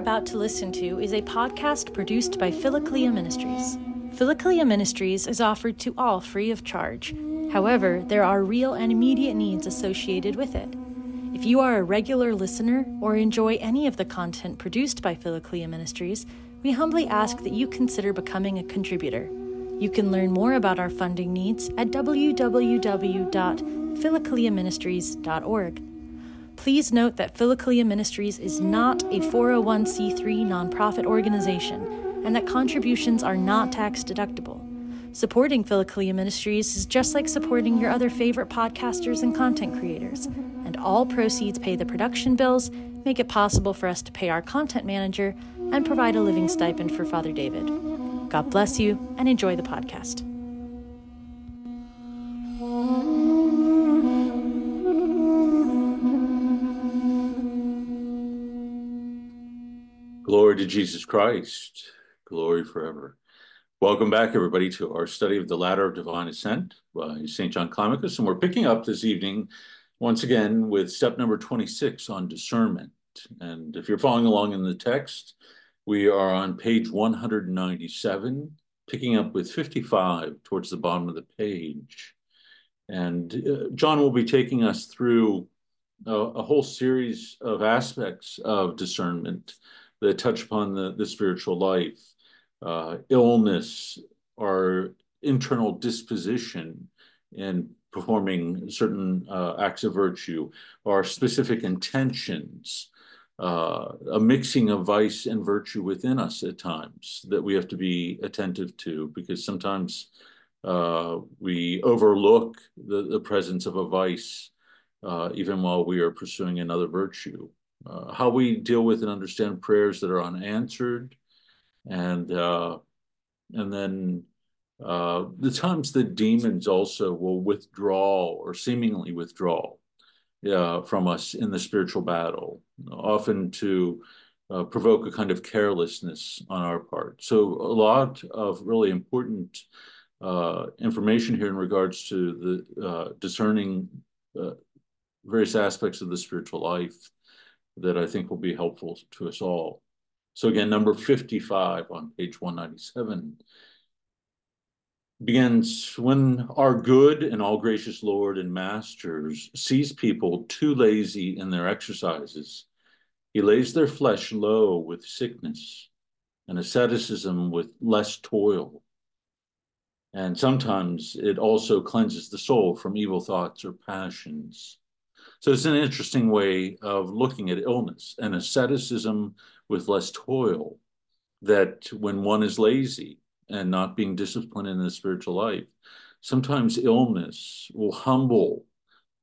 about to listen to is a podcast produced by Philokalia Ministries. Philokalia Ministries is offered to all free of charge. However, there are real and immediate needs associated with it. If you are a regular listener or enjoy any of the content produced by Philokalia Ministries, we humbly ask that you consider becoming a contributor. You can learn more about our funding needs at www.philokaliaministries.org. Please note that Philokalia Ministries is not a 401c3 nonprofit organization and that contributions are not tax deductible. Supporting Philokalia Ministries is just like supporting your other favorite podcasters and content creators, and all proceeds pay the production bills, make it possible for us to pay our content manager, and provide a living stipend for Father David. God bless you and enjoy the podcast. Glory to Jesus Christ. Glory forever. Welcome back, everybody, to our study of the Ladder of Divine Ascent by St. John Climacus. And we're picking up this evening, once again, with step number 26 on discernment. And if you're following along in the text, we are on page 197, picking up with 55 towards the bottom of the page. And uh, John will be taking us through a, a whole series of aspects of discernment that touch upon the, the spiritual life, uh, illness, our internal disposition in performing certain uh, acts of virtue, our specific intentions, uh, a mixing of vice and virtue within us at times that we have to be attentive to because sometimes uh, we overlook the, the presence of a vice uh, even while we are pursuing another virtue uh, how we deal with and understand prayers that are unanswered, and uh, and then uh, the times that demons also will withdraw or seemingly withdraw uh, from us in the spiritual battle, often to uh, provoke a kind of carelessness on our part. So a lot of really important uh, information here in regards to the discerning various aspects of the spiritual life that I think will be helpful to us all. So again, number 55 on page 197 begins when our good and all gracious Lord and masters sees people too lazy in their exercises, he lays their flesh low with sickness and asceticism with less toil. And sometimes it also cleanses the soul from evil thoughts or passions. So it's an interesting way of looking at illness and asceticism with less toil. That when one is lazy and not being disciplined in the spiritual life, sometimes illness will humble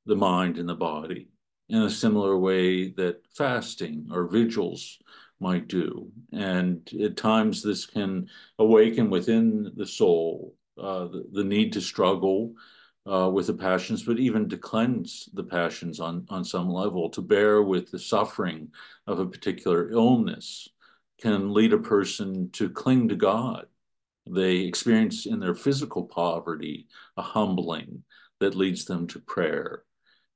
the mind and the body in a similar way that fasting or vigils might do. And at times, this can awaken within the soul uh, the, the need to struggle uh, with the passions, but even to cleanse the passions on, on some level, to bear with the suffering of a particular illness can lead a person to cling to God. They experience in their physical poverty a humbling that leads them to prayer.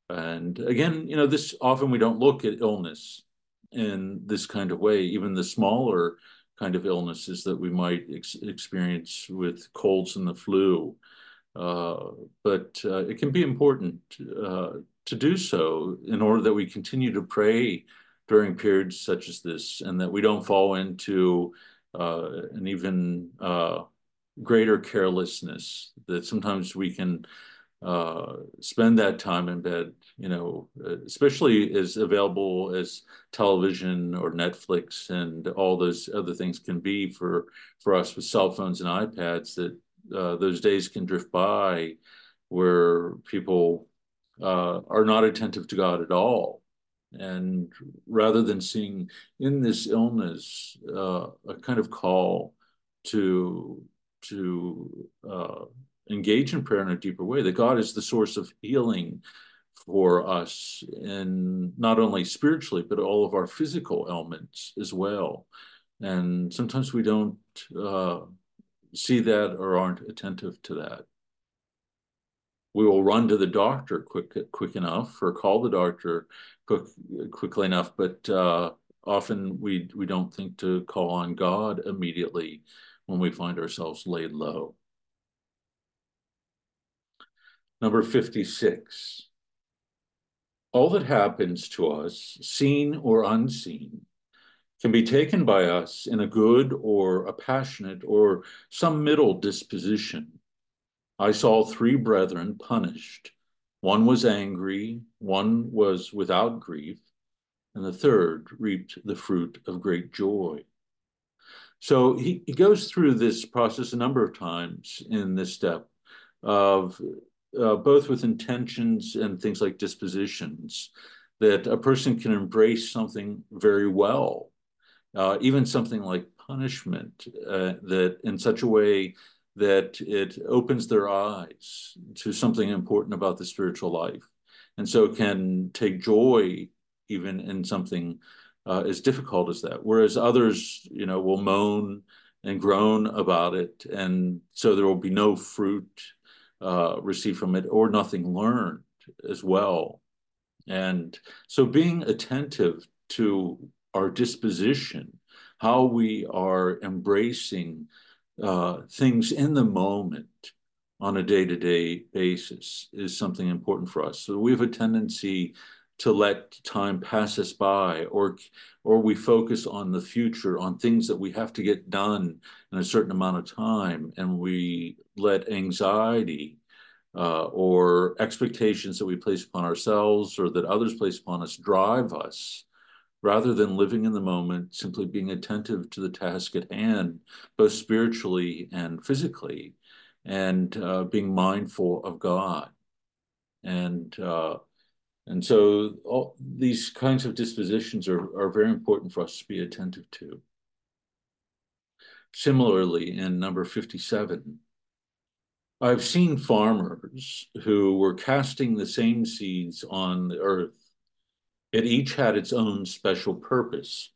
And again, you know, this often we don't look at illness in this kind of way, even the smaller kind of illnesses that we might ex experience with colds and the flu but uh, it can be important uh, to do so in order that we continue to pray during periods such as this and that we don't fall into an even greater carelessness that sometimes we can uh, spend that time in bed, you know, especially as available as television or Netflix and all those other things can be for for us with cell phones and iPads that uh, those days can drift by where people uh, are not attentive to God at all. And rather than seeing in this illness uh, a kind of call to to uh, engage in prayer in a deeper way, that God is the source of healing for us, and not only spiritually, but all of our physical ailments as well. And sometimes we don't uh, see that or aren't attentive to that. We will run to the doctor quick quick enough or call the doctor quick, quickly enough, but uh, often we we don't think to call on God immediately when we find ourselves laid low. Number 56. All that happens to us, seen or unseen, can be taken by us in a good or a passionate or some middle disposition. I saw three brethren punished. One was angry, one was without grief, and the third reaped the fruit of great joy. So he, he goes through this process a number of times in this step of uh, both with intentions and things like dispositions, that a person can embrace something very well, uh, even something like punishment, uh, that in such a way that it opens their eyes to something important about the spiritual life, and so can take joy even in something uh, as difficult as that. Whereas others, you know, will moan and groan about it, and so there will be no fruit uh, received from it or nothing learned as well. And so being attentive to our disposition, how we are embracing uh, things in the moment on a day-to-day basis is something important for us. So we have a tendency to let time pass us by or or we focus on the future on things that we have to get done in a certain amount of time and we let anxiety uh, or expectations that we place upon ourselves or that others place upon us drive us rather than living in the moment simply being attentive to the task at hand both spiritually and physically and uh, being mindful of god and uh, and so all these kinds of dispositions are, are very important for us to be attentive to. Similarly, in number 57, I've seen farmers who were casting the same seeds on the earth. It each had its own special purpose.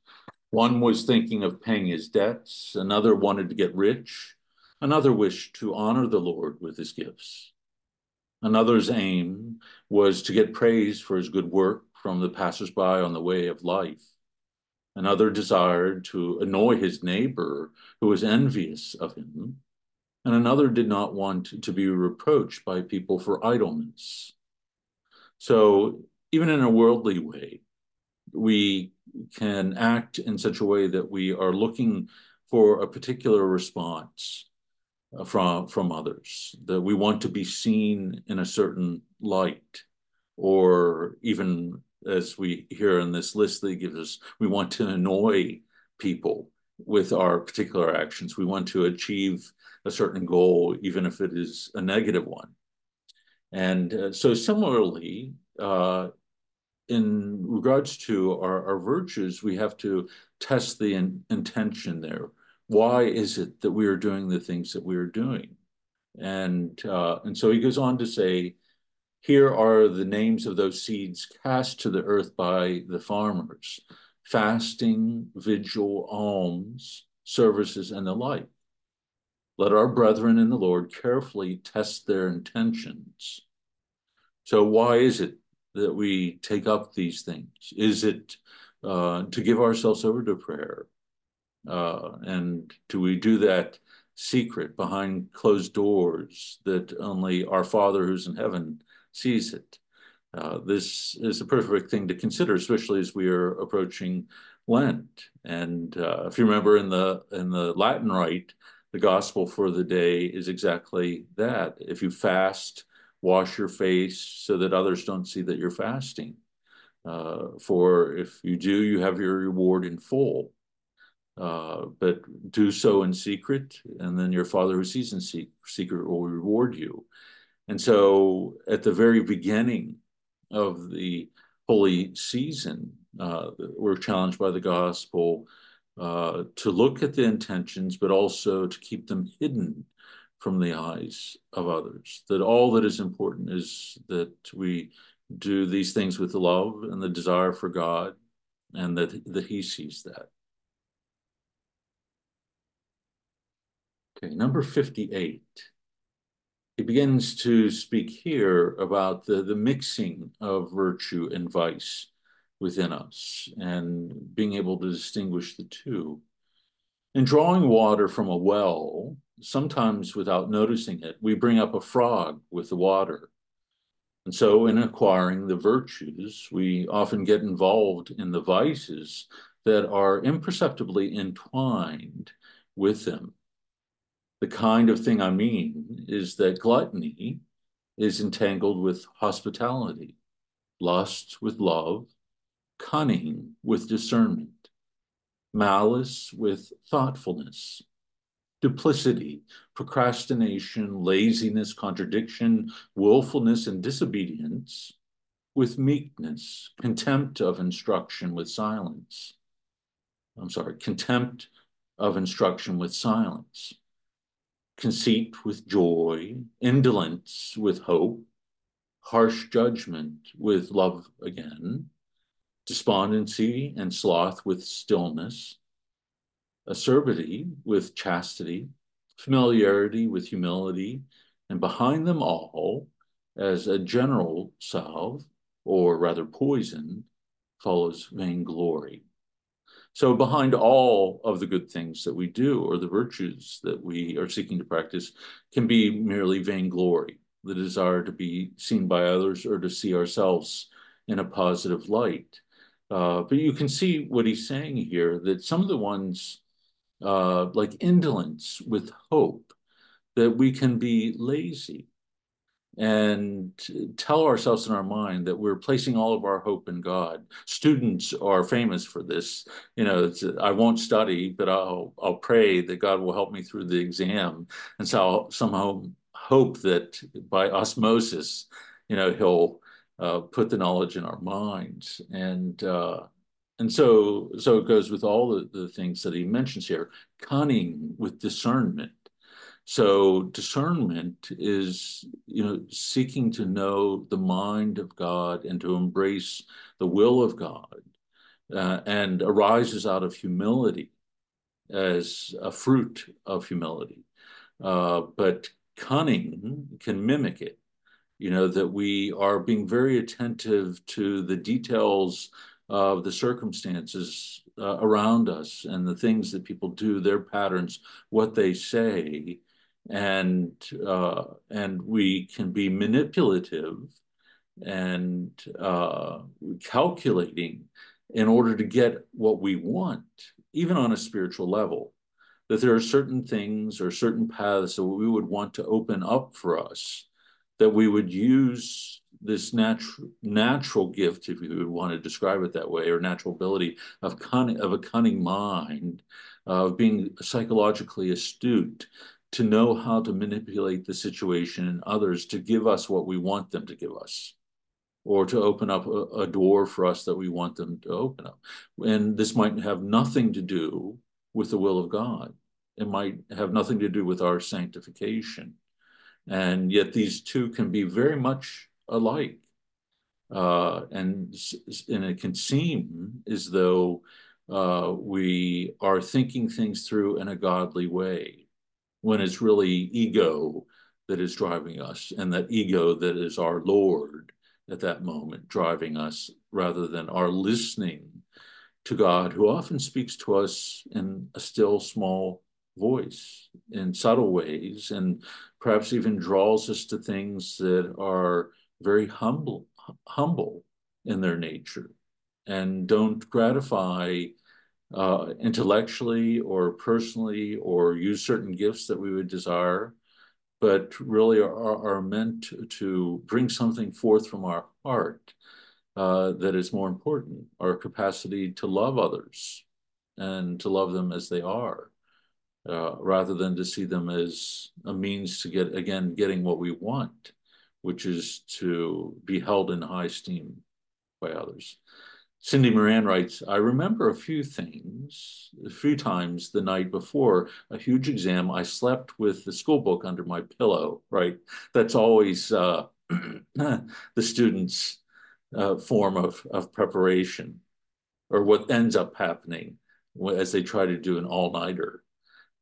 One was thinking of paying his debts, another wanted to get rich, another wished to honor the Lord with his gifts. Another's aim was to get praise for his good work from the passersby on the way of life. Another desired to annoy his neighbor who was envious of him. And another did not want to be reproached by people for idleness. So, even in a worldly way, we can act in such a way that we are looking for a particular response from from others that we want to be seen in a certain light or even as we hear in this list that gives us we want to annoy people with our particular actions. We want to achieve a certain goal even if it is a negative one. And uh, so similarly uh, in regards to our, our virtues we have to test the in, intention there why is it that we are doing the things that we are doing? And uh, and so he goes on to say, here are the names of those seeds cast to the earth by the farmers: fasting, vigil, alms, services, and the like. Let our brethren in the Lord carefully test their intentions. So, why is it that we take up these things? Is it uh, to give ourselves over to prayer? Uh, and do we do that secret behind closed doors that only our Father who's in heaven sees it? Uh, this is a perfect thing to consider, especially as we are approaching Lent. And uh, if you remember in the in the Latin rite, the gospel for the day is exactly that. If you fast, wash your face so that others don't see that you're fasting. Uh, for if you do, you have your reward in full. Uh, but do so in secret, and then your Father who sees in secret will reward you. And so, at the very beginning of the holy season, uh, we're challenged by the gospel uh, to look at the intentions, but also to keep them hidden from the eyes of others. That all that is important is that we do these things with love and the desire for God, and that, that He sees that. Okay, number 58. He begins to speak here about the, the mixing of virtue and vice within us and being able to distinguish the two. In drawing water from a well, sometimes without noticing it, we bring up a frog with the water. And so, in acquiring the virtues, we often get involved in the vices that are imperceptibly entwined with them. The kind of thing I mean is that gluttony is entangled with hospitality, lust with love, cunning with discernment, malice with thoughtfulness, duplicity, procrastination, laziness, contradiction, willfulness, and disobedience with meekness, contempt of instruction with silence. I'm sorry, contempt of instruction with silence, conceit with joy, indolence with hope, harsh judgment with love again, despondency and sloth with stillness, acerbity with chastity, familiarity with humility, and behind them all, as a general salve, or rather poison, follows vainglory. So, behind all of the good things that we do or the virtues that we are seeking to practice can be merely vainglory, the desire to be seen by others or to see ourselves in a positive light. Uh, but you can see what he's saying here that some of the ones, uh, like indolence with hope, that we can be lazy and tell ourselves in our mind that we're placing all of our hope in God. Students are famous for this. You know, I won't study, but I'll I'll pray that God will help me through the exam, and so I'll somehow hope that by osmosis, you know, He'll uh, put the knowledge in our minds, and uh, and so so it goes with all the, the things that He mentions here: cunning with discernment so discernment is, you know, seeking to know the mind of God and to embrace the will of God, uh, and arises out of humility as a fruit of humility. Uh, but cunning can mimic it. You know that we are being very attentive to the details of the circumstances uh, around us and the things that people do, their patterns, what they say, and uh, and we can be manipulative and uh, calculating in order to get what we want, even on a spiritual level. That there are certain things or certain paths that we would want to open up for us, that we would use this natural natural gift, if you would want to describe it that way, or natural ability of cunning of a cunning mind, of being psychologically astute, to know how to manipulate the situation and others to give us what we want them to give us or to open up a, a, door for us that we want them to open up. And this might have nothing to do with the will of God. It might have nothing to do with our sanctification. And yet these two can be very much alike. Uh, and, and it can seem as though uh, we are thinking things through in a godly way when it's really ego that is driving us and that ego that is our Lord at that moment driving us rather than our listening to God, who often speaks to us in a still small voice in subtle ways and perhaps even draws us to things that are very humble humble in their nature and don't gratify uh, intellectually or personally or use certain gifts that we would desire, but really are, are meant to bring something forth from our heart uh, that is more important our capacity to love others and to love them as they are. Uh, rather than to see them as a means to get again getting what we want, which is to be held in high esteem by others. Cindy Moran writes, I remember a few things, a few times the night before a huge exam, I slept with the school book under my pillow, right? That's always uh, the student's uh, form of, of preparation or what ends up happening as they try to do an all-nighter.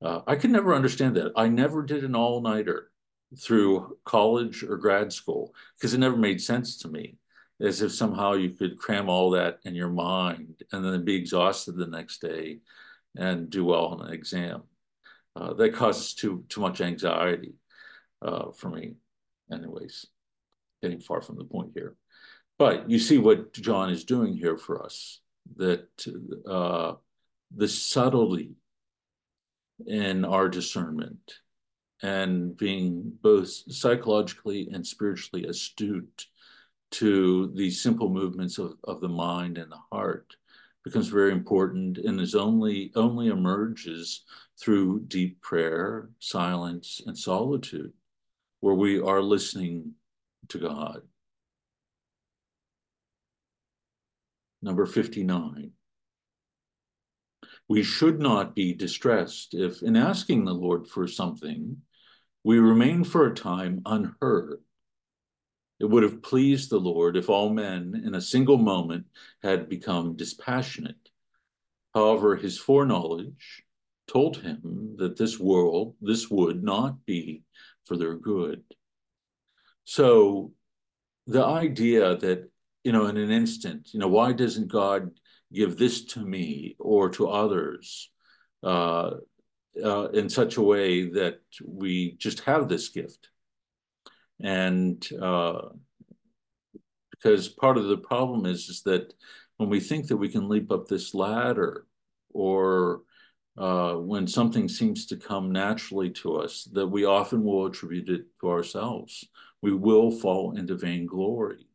Uh, I could never understand that. I never did an all-nighter through college or grad school because it never made sense to me as if somehow you could cram all that in your mind and then be exhausted the next day and do well on an exam. Uh, that causes too too much anxiety uh, for me, anyways. Getting far from the point here, but you see what John is doing here for us. That uh, the subtlety in our discernment and being both psychologically and spiritually astute to these simple movements of, of the mind and the heart becomes very important and is only only emerges through deep prayer, silence, and solitude, where we are listening to God. Number 59. We should not be distressed if, in asking the Lord for something, we remain for a time unheard. It would have pleased the Lord if all men in a single moment had become dispassionate. However, his foreknowledge told him that this world, this would not be for their good. So the idea that, you know, in an instant, you know, why doesn't God give this to me or to others uh, uh, in such a way that we just have this gift? And uh, because part of the problem is, is that when we think that we can leap up this ladder or uh, when something seems to come naturally to us, that we often will attribute it to ourselves. We will fall into vainglory,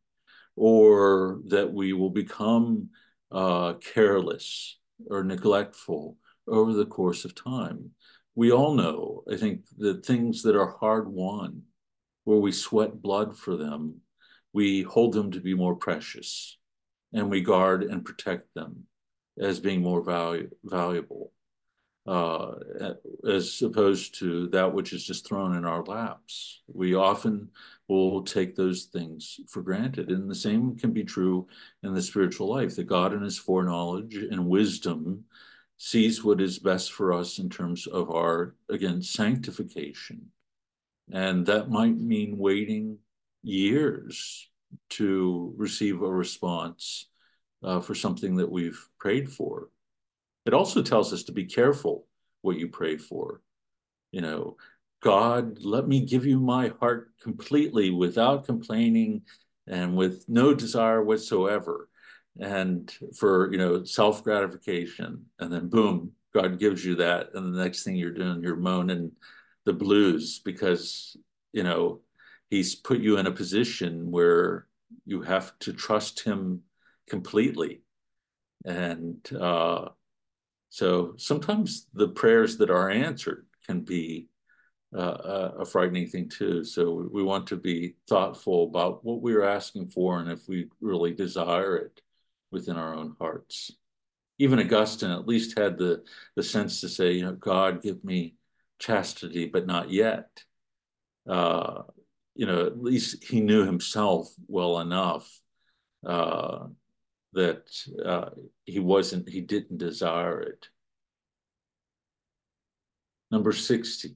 or that we will become uh, careless or neglectful over the course of time. We all know, I think, that things that are hard won, where we sweat blood for them, we hold them to be more precious and we guard and protect them as being more valu- valuable uh, as opposed to that which is just thrown in our laps. We often will take those things for granted. And the same can be true in the spiritual life that God, in his foreknowledge and wisdom, sees what is best for us in terms of our, again, sanctification. And that might mean waiting years to receive a response uh, for something that we've prayed for. It also tells us to be careful what you pray for. You know, God, let me give you my heart completely without complaining and with no desire whatsoever. And for, you know, self gratification. And then boom, God gives you that. And the next thing you're doing, you're moaning the blues because, you know, he's put you in a position where you have to trust him completely. And uh, so sometimes the prayers that are answered can be uh, a frightening thing too. So we want to be thoughtful about what we're asking for and if we really desire it within our own hearts. Even Augustine at least had the, the sense to say, you know, God, give me chastity, but not yet. Uh, you know, at least he knew himself well enough uh, that uh, he wasn't, he didn't desire it. Number 60.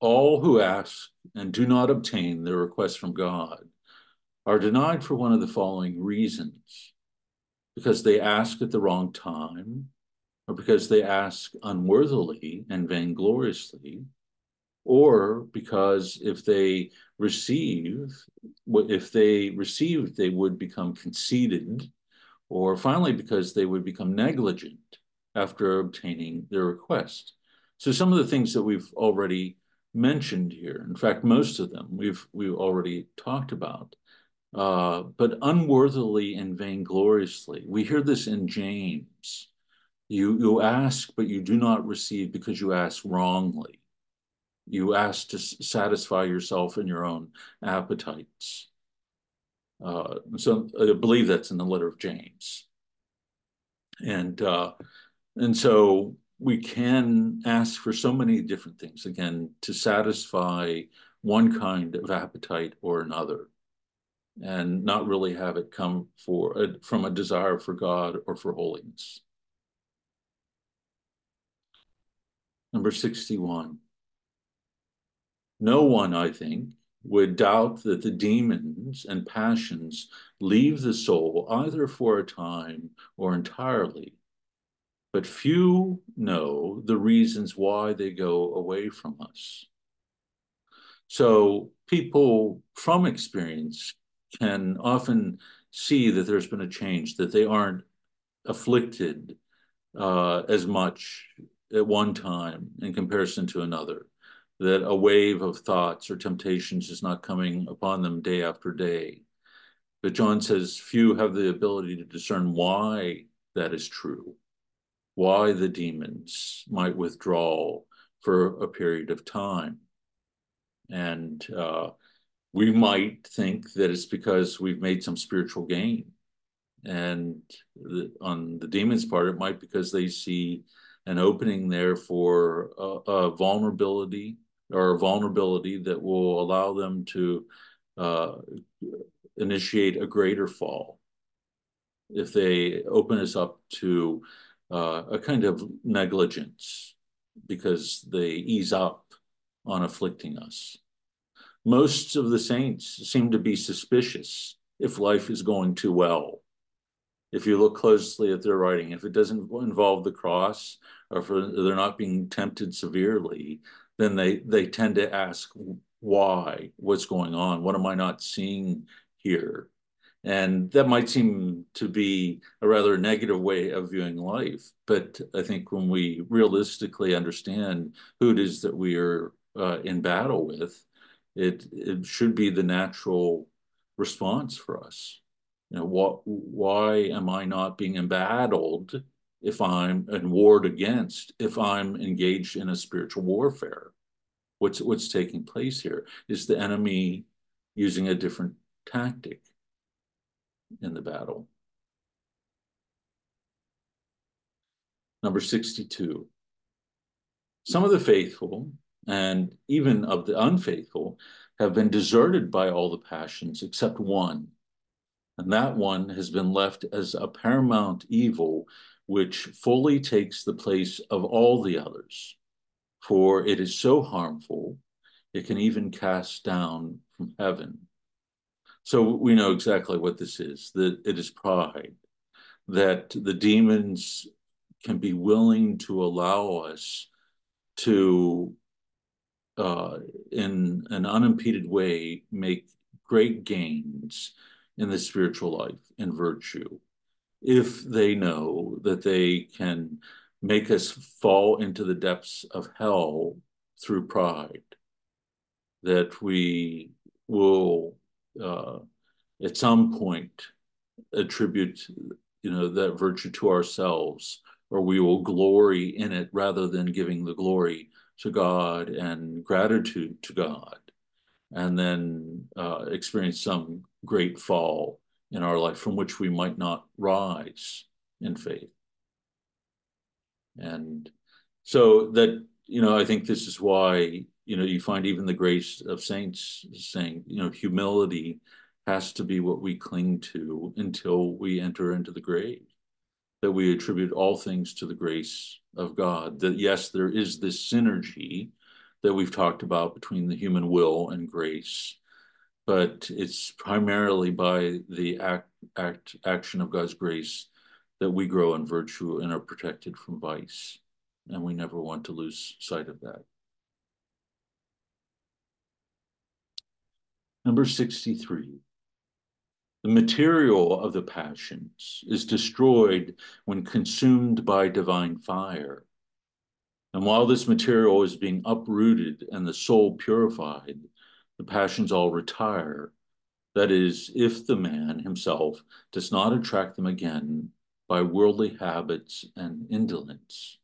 All who ask and do not obtain their request from God are denied for one of the following reasons because they ask at the wrong time, or because they ask unworthily and vaingloriously, or because if they receive, if they received, they would become conceited, or finally because they would become negligent after obtaining their request. So some of the things that we've already mentioned here, in fact, most of them we've we've already talked about. Uh, but unworthily and vaingloriously, we hear this in James. You you ask, but you do not receive because you ask wrongly you ask to satisfy yourself in your own appetites. Uh, so I believe that's in the letter of James. And uh, and so we can ask for so many different things again to satisfy one kind of appetite or another, and not really have it come for a, from a desire for God or for holiness. Number 61. No one, I think, would doubt that the demons and passions leave the soul either for a time or entirely. But few know the reasons why they go away from us. So people from experience can often see that there's been a change, that they aren't afflicted uh, as much at one time in comparison to another, that a wave of thoughts or temptations is not coming upon them day after day. But John says few have the ability to discern why that is true, why the demons might withdraw for a period of time. And uh, we might think that it's because we've made some spiritual gain. And the, on the demon's part, it might because they see an opening there for a, a vulnerability or a vulnerability that will allow them to uh, initiate a greater fall. If they open us up to uh, a kind of negligence because they ease up on afflicting us. Most of the saints seem to be suspicious if life is going too well if you look closely at their writing, if it doesn't involve the cross or if they're not being tempted severely, then they, they tend to ask why, what's going on, what am I not seeing here? And that might seem to be a rather negative way of viewing life. But I think when we realistically understand who it is that we are uh, in battle with, it, it should be the natural response for us. You know, what, why am I not being embattled if I'm and warred against if I'm engaged in a spiritual warfare? What's what's taking place here? Is the enemy using a different tactic in the battle? Number 62. Some of the faithful and even of the unfaithful have been deserted by all the passions except one and that one has been left as a paramount evil, which fully takes the place of all the others. For it is so harmful, it can even cast down from heaven. So we know exactly what this is that it is pride, that the demons can be willing to allow us to, uh, in an unimpeded way, make great gains in the spiritual life and virtue. If they know that they can make us fall into the depths of hell through pride, that we will uh, at some point attribute you know that virtue to ourselves or we will glory in it rather than giving the glory to God and gratitude to God and then uh, experience some great fall in our life from which we might not rise in faith. And so that, you know, I think this is why, you know, you find even the grace of saints saying, you know, humility has to be what we cling to until we enter into the grave. That we attribute all things to the grace of God. That yes, there is this synergy that we've talked about between the human will and grace, but it's primarily by the act, act action of God's grace that we grow in virtue and are protected from vice. And we never want to lose sight of that. Number 63. The material of the passions is destroyed when consumed by divine fire. And while this material is being uprooted and the soul purified, the passions all retire. That is, if the man himself does not attract them again by worldly habits and indolence.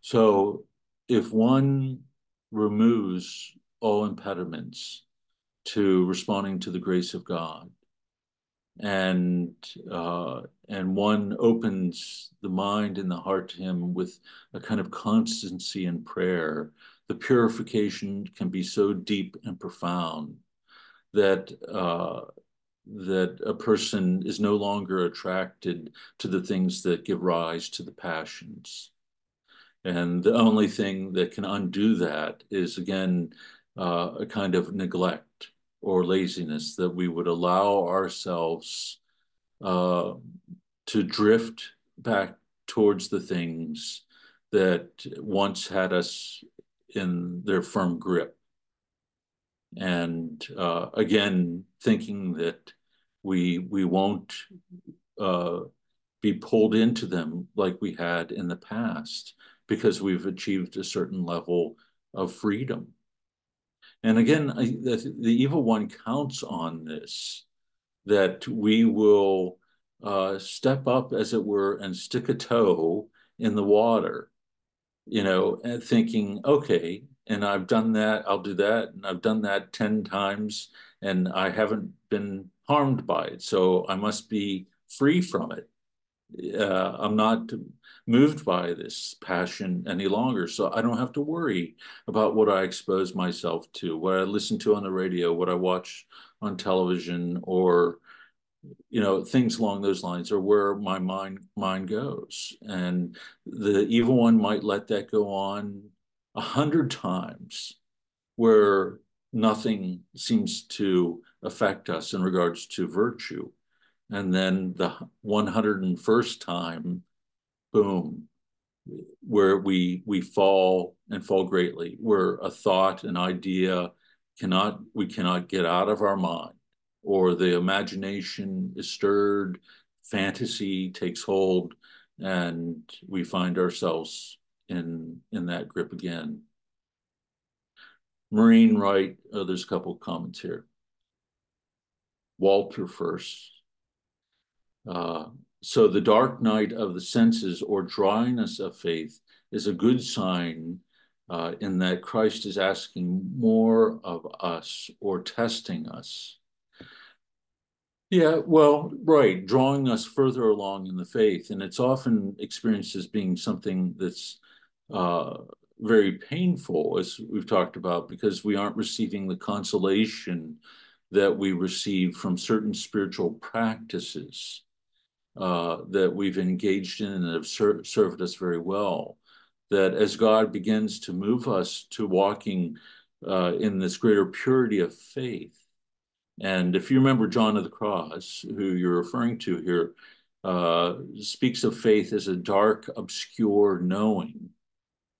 So, if one removes all impediments to responding to the grace of God, and uh, and one opens the mind and the heart to him with a kind of constancy in prayer. The purification can be so deep and profound that uh, that a person is no longer attracted to the things that give rise to the passions. And the only thing that can undo that is again uh, a kind of neglect or laziness, that we would allow ourselves uh, to drift back towards the things that once had us in their firm grip. And uh, again, thinking that we we won't uh, be pulled into them like we had in the past because we've achieved a certain level of freedom. And again, I, the, the, evil one counts on this that we will uh, step up, as it were, and stick a toe in the water, you know, and thinking, okay, and I've done that, I'll do that, and I've done that 10 times, and I haven't been harmed by it. So I must be free from it. Uh, I'm not moved by this passion any longer. So I don't have to worry about what I expose myself to, what I listen to on the radio, what I watch on television, or you know things along those lines or where my mind mind goes and the evil one might let that go on a hundred times where nothing seems to affect us in regards to virtue. And then the 101st time, boom, where we we fall and fall greatly, where a thought, an idea cannot we cannot get out of our mind, or the imagination is stirred, fantasy takes hold, and we find ourselves in in that grip again. Maureen Wright, oh, there's a couple of comments here. Walter first. Uh, so the dark night of the senses or dryness of faith is a good sign uh, in that Christ is asking more of us or testing us. Yeah, well, right, drawing us further along in the faith. And it's often experienced as being something that's uh, very painful, as we've talked about, because we aren't receiving the consolation that we receive from certain spiritual practices uh, that we've engaged in and have ser served us very well. That as God begins to move us to walking uh, in this greater purity of faith, and if you remember John of the Cross, who you're referring to here, uh, speaks of faith as a dark, obscure knowing.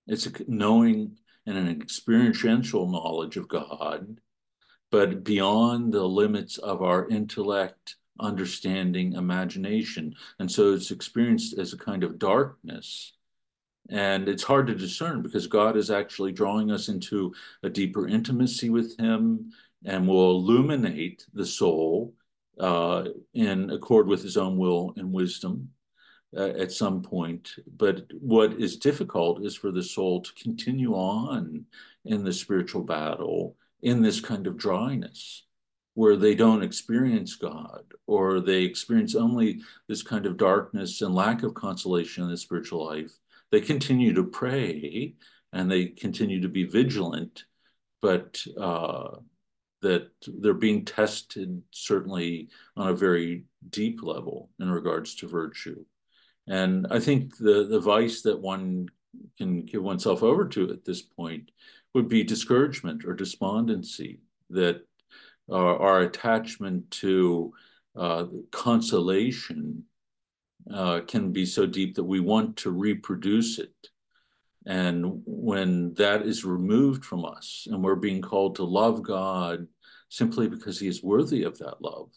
It's a knowing and an experiential knowledge of God but beyond the limits of our intellect, understanding, imagination. And so it's experienced as a kind of darkness. And it's hard to discern because God is actually drawing us into a deeper intimacy with Him and will illuminate the soul uh, in accord with His own will and wisdom. Uh, at some point. But what is difficult is for the soul to continue on in the spiritual battle in this kind of dryness where they don't experience God or they experience only this kind of darkness and lack of consolation in the spiritual life. They continue to pray and they continue to be vigilant, but uh, that they're being tested certainly on a very deep level in regards to virtue. And I think the, the vice that one can give oneself over to at this point would be discouragement or despondency, that our, attachment to uh, consolation uh, can be so deep that we want to reproduce it. And when that is removed from us and we're being called to love God simply because he is worthy of that love,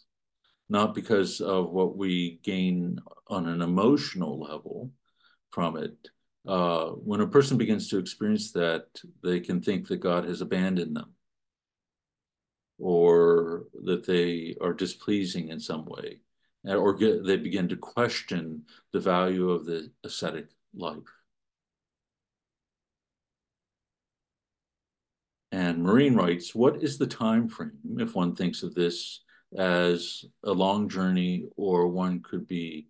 not because of what we gain on an emotional level from it, uh, when a person begins to experience that, they can think that God has abandoned them or that they are displeasing in some way, or get, they begin to question the value of the ascetic life. And Maureen writes, what is the time frame if one thinks of this as a long journey or one could be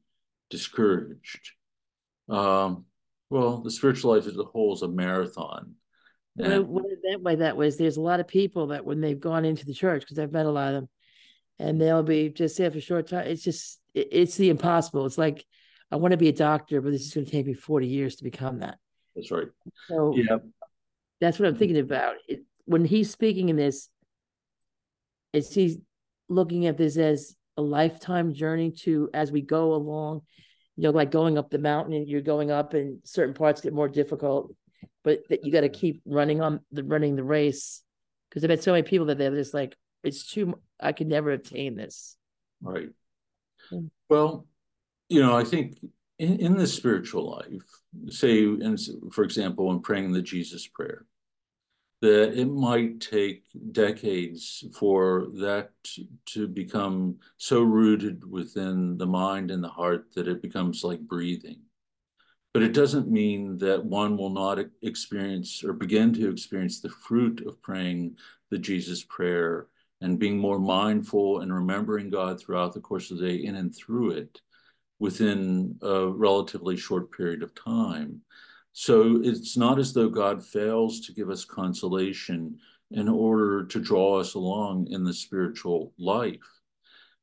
discouraged? Um, well, the spiritual life as a whole is a marathon. Uh, what I, what I meant by that was there's a lot of people that when they've gone into the church, because I've met a lot of them, and they'll be just there for a short time. It's just, it, it's the impossible. It's like, I want to be a doctor, but this is going to take me 40 years to become that. That's right. So yeah. that's what I'm thinking about. It, when he's speaking in this, is he looking at this as a lifetime journey to as we go along, you know, like going up the mountain and you're going up and certain parts get more difficult, but that you got to keep running on the running the race. Because I've had so many people that they're just like, it's too I could never attain this. Right. Mm. Well, you know, I think in, in the spiritual life, say, in, for example, in praying the Jesus prayer, that it might take decades for that to become so rooted within the mind and the heart that it becomes like breathing. But it doesn't mean that one will not experience or begin to experience the fruit of praying the Jesus prayer and being more mindful and remembering God throughout the course of the day in and through it within a relatively short period of time. So it's not as though God fails to give us consolation in order to draw us along in the spiritual life.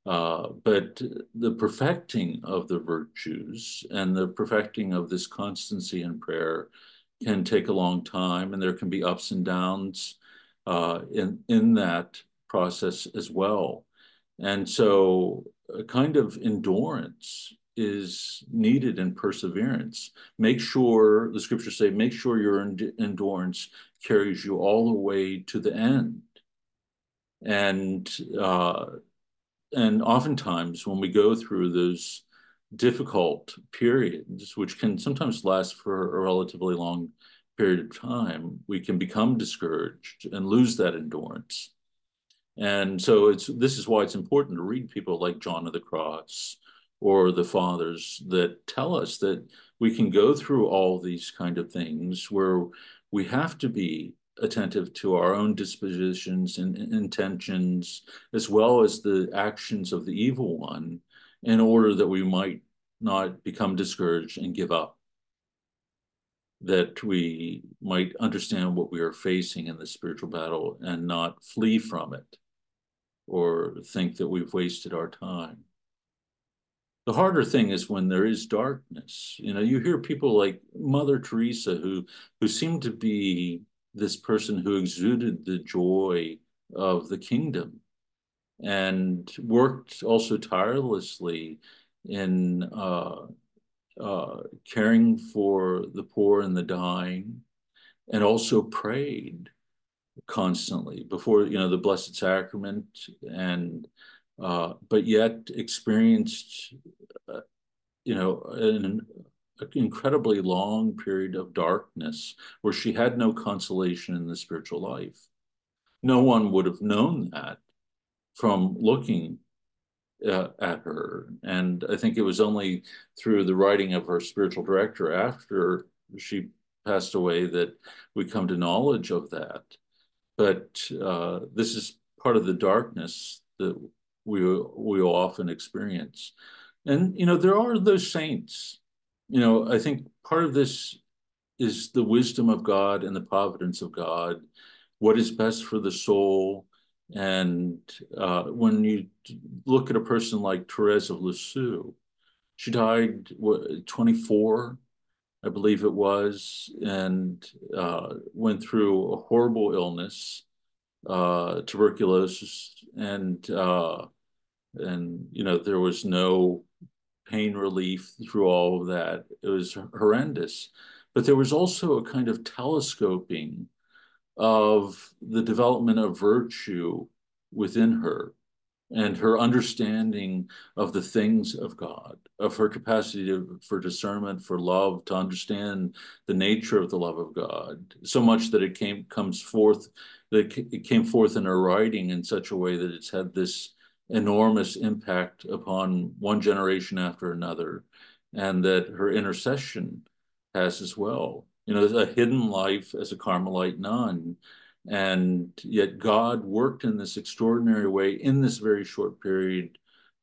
Uh, but the perfecting of the virtues and the perfecting of this constancy in prayer can take a long time, and there can be ups and downs uh, in in that process as well. And so, a kind of endurance is needed in perseverance. Make sure, the scriptures say, make sure your endurance carries you all the way to the end. And uh, and oftentimes when we go through those difficult periods, which can sometimes last for a relatively long period of time, we can become discouraged and lose that endurance. And so it's this is why it's important to read people like John of the Cross or the fathers that tell us that we can go through all these kind of things where we have to be attentive to our own dispositions and intentions as well as the actions of the evil one in order that we might not become discouraged and give up that we might understand what we are facing in the spiritual battle and not flee from it or think that we've wasted our time the harder thing is when there is darkness. You know, you hear people like Mother Teresa who who seem to be this person who exuded the joy of the kingdom and worked also tirelessly in uh, uh, caring for the poor and the dying, and also prayed constantly before you know the Blessed Sacrament and uh, but yet experienced, uh, you know, an, incredibly long period of darkness where she had no consolation in the spiritual life. No one would have known that from looking uh, at her. And I think it was only through the writing of her spiritual director after she passed away that we come to knowledge of that. But uh, this is part of the darkness that we we often experience. And you know, there are those saints. You know, I think part of this is the wisdom of God and the providence of God, what is best for the soul. And uh, when you look at a person like Therese of Lisieux, she died what, 24, I believe it was, and uh, went through a horrible illness, uh, tuberculosis, and uh, and you know there was no pain relief through all of that. It was horrendous. But there was also a kind of telescoping of the development of virtue within her and her understanding of the things of God, of her capacity to, for discernment, for love, to understand the nature of the love of God, so much that it came comes forth, that it came forth in her writing in such a way that it's had this enormous impact upon one generation after another, and that her intercession has as well. You know, a hidden life as a Carmelite nun, and yet God worked in this extraordinary way in this very short period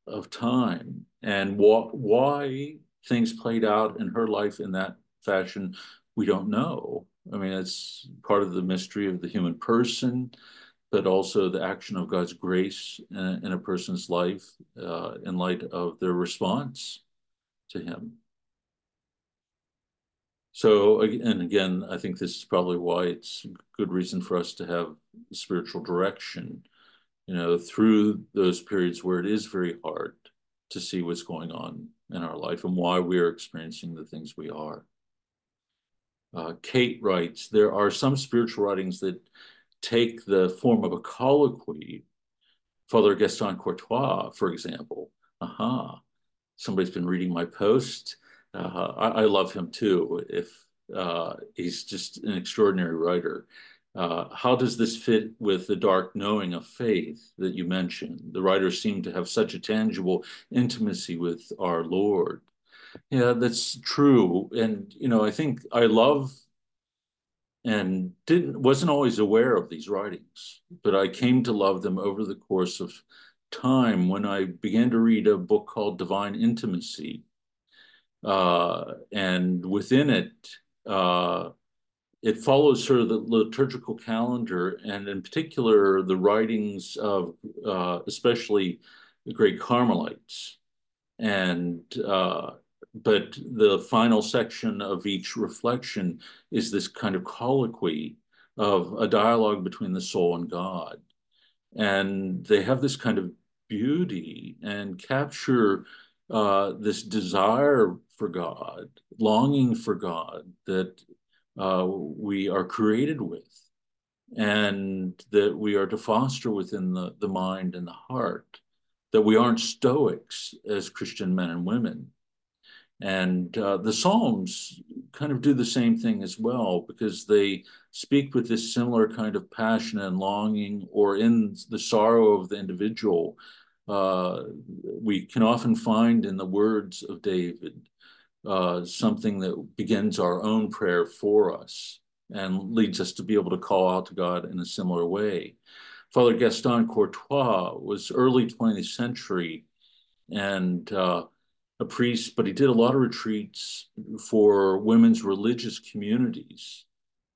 of time. And wh- why things played out in her life in that fashion, we don't know. I mean, it's part of the mystery of the human person but also the action of God's grace in, in a person's life uh, in light of their response to Him. So, and again, I think this is probably why it's a good reason for us to have spiritual direction, you know, through those periods where it is very hard to see what's going on in our life and why we are experiencing the things we are. Uh, Kate writes, there are some spiritual writings that take the form of a colloquy. Father Gaston Courtois, for example. Aha, somebody's been reading my post. Uh, I, I, love him too. If uh, he's just an extraordinary writer. Uh, how does this fit with the dark knowing of faith that you mentioned? The writers seem to have such a tangible intimacy with our Lord. Yeah, that's true. And, you know, I think I love and didn't wasn't always aware of these writings, but I came to love them over the course of time when I began to read a book called Divine Intimacy. Uh, and within it, uh, it follows sort of the liturgical calendar, and in particular, the writings of uh, especially the great Carmelites. And uh, but the final section of each reflection is this kind of colloquy of a dialogue between the soul and God. And they have this kind of beauty and capture uh, this desire for God, longing for God that uh, we are created with and that we are to foster within the, the mind and the heart, that we aren't stoics as Christian men and women. And uh, the Psalms kind of do the same thing as well because they speak with this similar kind of passion and longing, or in the sorrow of the individual. Uh, we can often find in the words of David uh, something that begins our own prayer for us and leads us to be able to call out to God in a similar way. Father Gaston Courtois was early 20th century and uh, a priest, but he did a lot of retreats for women's religious communities.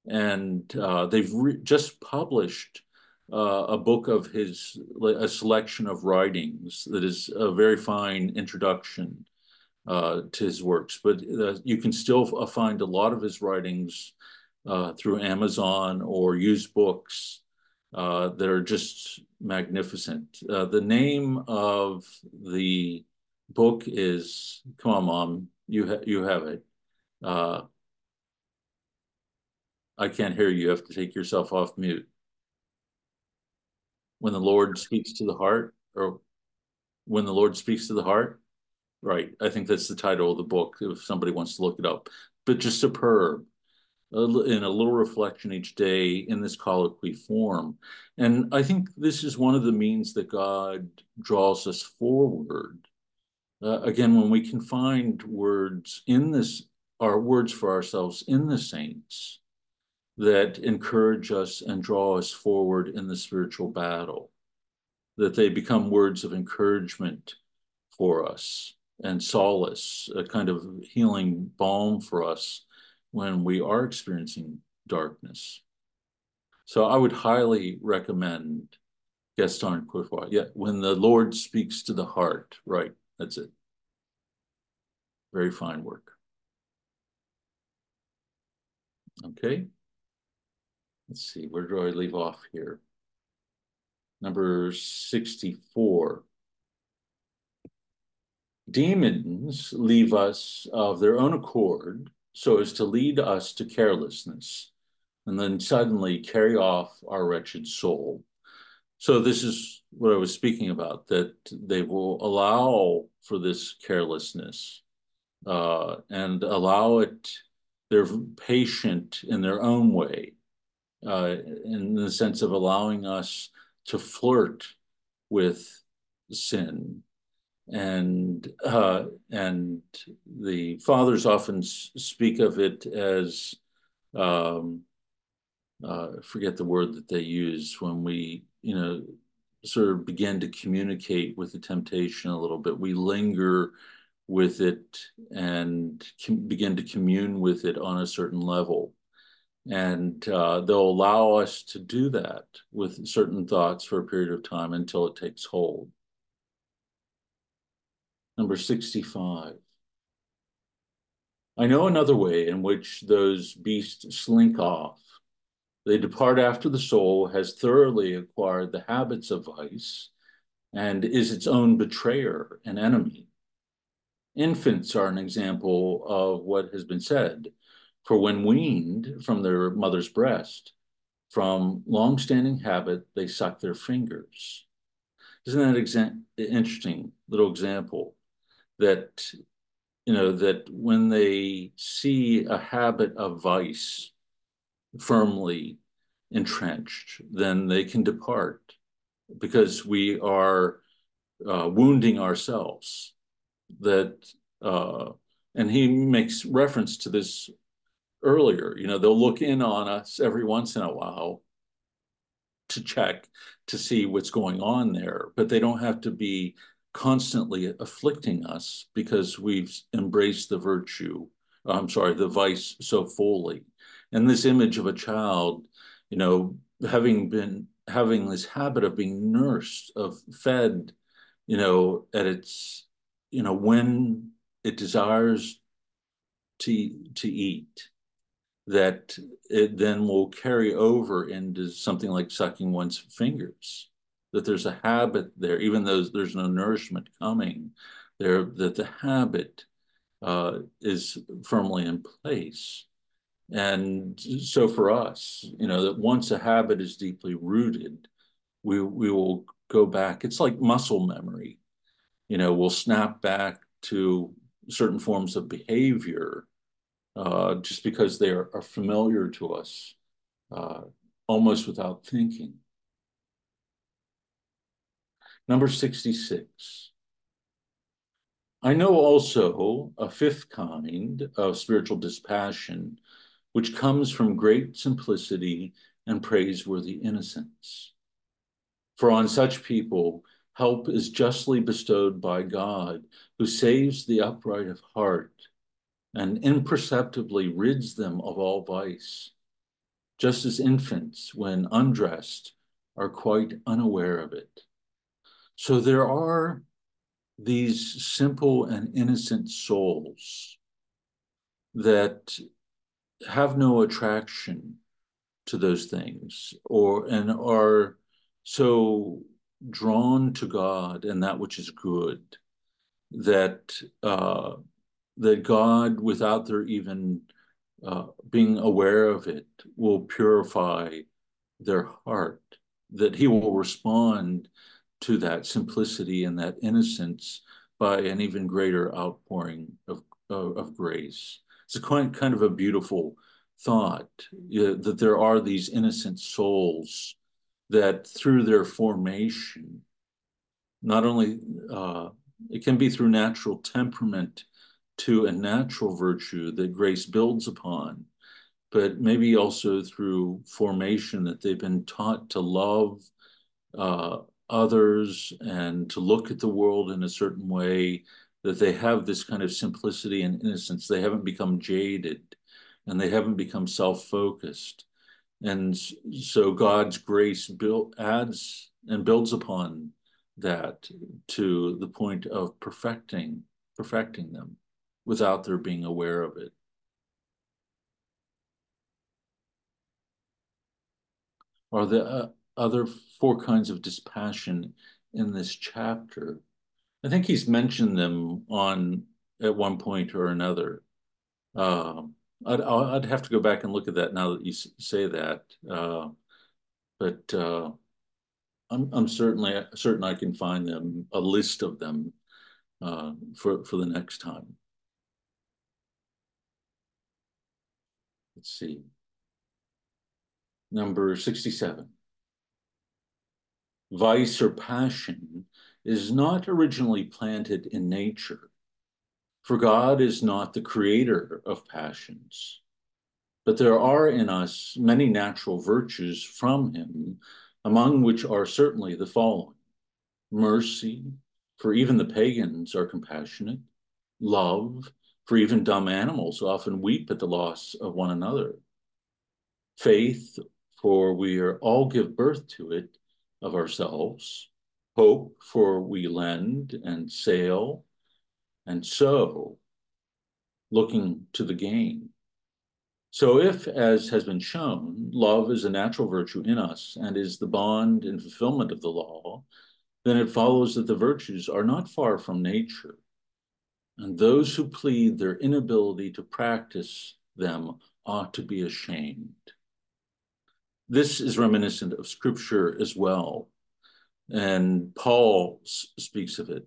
And uh, they've just published uh, a book of his, a selection of writings that is a very fine introduction uh, to his works, but uh, you can still uh, find a lot of his writings uh, through Amazon or used books that are just magnificent. The name of the book is, come on, Mom, you, ha you have it. Uh, I can't hear you. You have to take yourself off mute. When the Lord speaks to the heart, or when the Lord speaks to the heart, Right. I think that's the title of the book if somebody wants to look it up. But just superb in a little reflection each day in this colloquy form. And I think this is one of the means that God draws us forward. Uh, again, when we can find words in this, our words for ourselves in the saints that encourage us and draw us forward in the spiritual battle, that they become words of encouragement for us and solace, a kind of healing balm for us when we are experiencing darkness. So I would highly recommend Gaston Courtois. Yeah, when the Lord speaks to the heart, right, that's it. Very fine work. Okay. Let's see, where do I leave off here? Number 64 demons leave us of their own accord so as to lead us to carelessness and then suddenly carry off our wretched soul. So this is what I was speaking about, that they will allow for this carelessness uh, and allow it, they're patient in their own way, uh, in the sense of allowing us to flirt with sin. And uh, and the fathers often speak of it as um, uh, forget the word that they use when we you know sort of begin to communicate with the temptation a little bit we linger with it and begin to commune with it on a certain level and uh, they'll allow us to do that with certain thoughts for a period of time until it takes hold Number 65. I know another way in which those beasts slink off. They depart after the soul has thoroughly acquired the habits of vice and is its own betrayer and enemy. Infants are an example of what has been said, for when weaned from their mother's breast, from long-standing habit, they suck their fingers. Isn't that exa- interesting little example that, you know, that when they see a habit of vice firmly entrenched, then they can depart because we are uh, wounding ourselves. That, uh, and he makes reference to this earlier. You know, they'll look in on us every once in a while to check to see what's going on there, but they don't have to be constantly afflicting us because we've embraced the virtue. I'm sorry, the vice so fully. And this image of a child, you know, having been having this habit of being nursed, of fed, you know, at its, you know, when it desires to to eat, that it then will carry over into something like sucking one's fingers. That there's a habit there, even though there's no nourishment coming, there that the habit uh, is firmly in place. And so for us, you know, that once a habit is deeply rooted, we we will go back. It's like muscle memory. You know, we'll snap back to certain forms of behavior uh, just because they are, are familiar to us uh, almost without thinking. Number 66. I know also a fifth kind of spiritual dispassion, which comes from great simplicity and praiseworthy innocence. For on such people, help is justly bestowed by God, who saves the upright of heart and imperceptibly rids them of all vice, just as infants, when undressed, are quite unaware of it. So there are these simple and innocent souls that have no attraction to those things or and are so drawn to God and that which is good that uh, that God, without their even uh, being aware of it, will purify their heart, that He will respond to that simplicity and that innocence by an even greater outpouring of, of, of grace. It's a quite kind of a beautiful thought you know, that there are these innocent souls that through their formation, not only uh, it can be through natural temperament to a natural virtue that grace builds upon, but maybe also through formation that they've been taught to love uh, others and to look at the world in a certain way, that they have this kind of simplicity and innocence. They haven't become jaded and they haven't become self focused. And so God's grace build, adds and builds upon that to the point of perfecting perfecting them without their being aware of it. Are the uh, other four kinds of dispassion in this chapter? I think he's mentioned them on at one point or another. Uh, I'd, I'd have to go back and look at that now that you say that. Uh, but uh, I'm, I'm certainly certain I can find them a list of them uh, for for the next time. Let's see. Number 67. Vice or passion is not originally planted in nature, for God is not the creator of passions. But there are in us many natural virtues from him, among which are certainly the following mercy, for even the pagans are compassionate, love, for even dumb animals often weep at the loss of one another. Faith, for we are all give birth to it of ourselves. Hope, for we lend and sail and so looking to the gain. So, if, as has been shown, love is a natural virtue in us and is the bond and fulfillment of the law, then it follows that the virtues are not far from nature. And those who plead their inability to practice them ought to be ashamed. This is reminiscent of scripture as well. And Paul speaks of it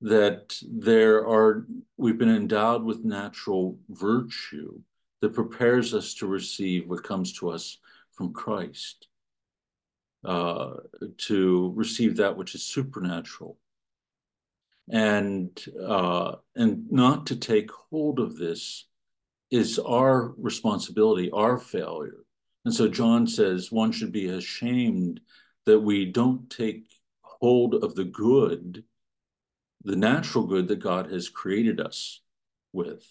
that there are, we've been endowed with natural virtue that prepares us to receive what comes to us from Christ, uh, to receive that which is supernatural. And uh, and not to take hold of this is our responsibility, our failure. And so John says one should be ashamed that we don't take hold of the good, the natural good that God has created us with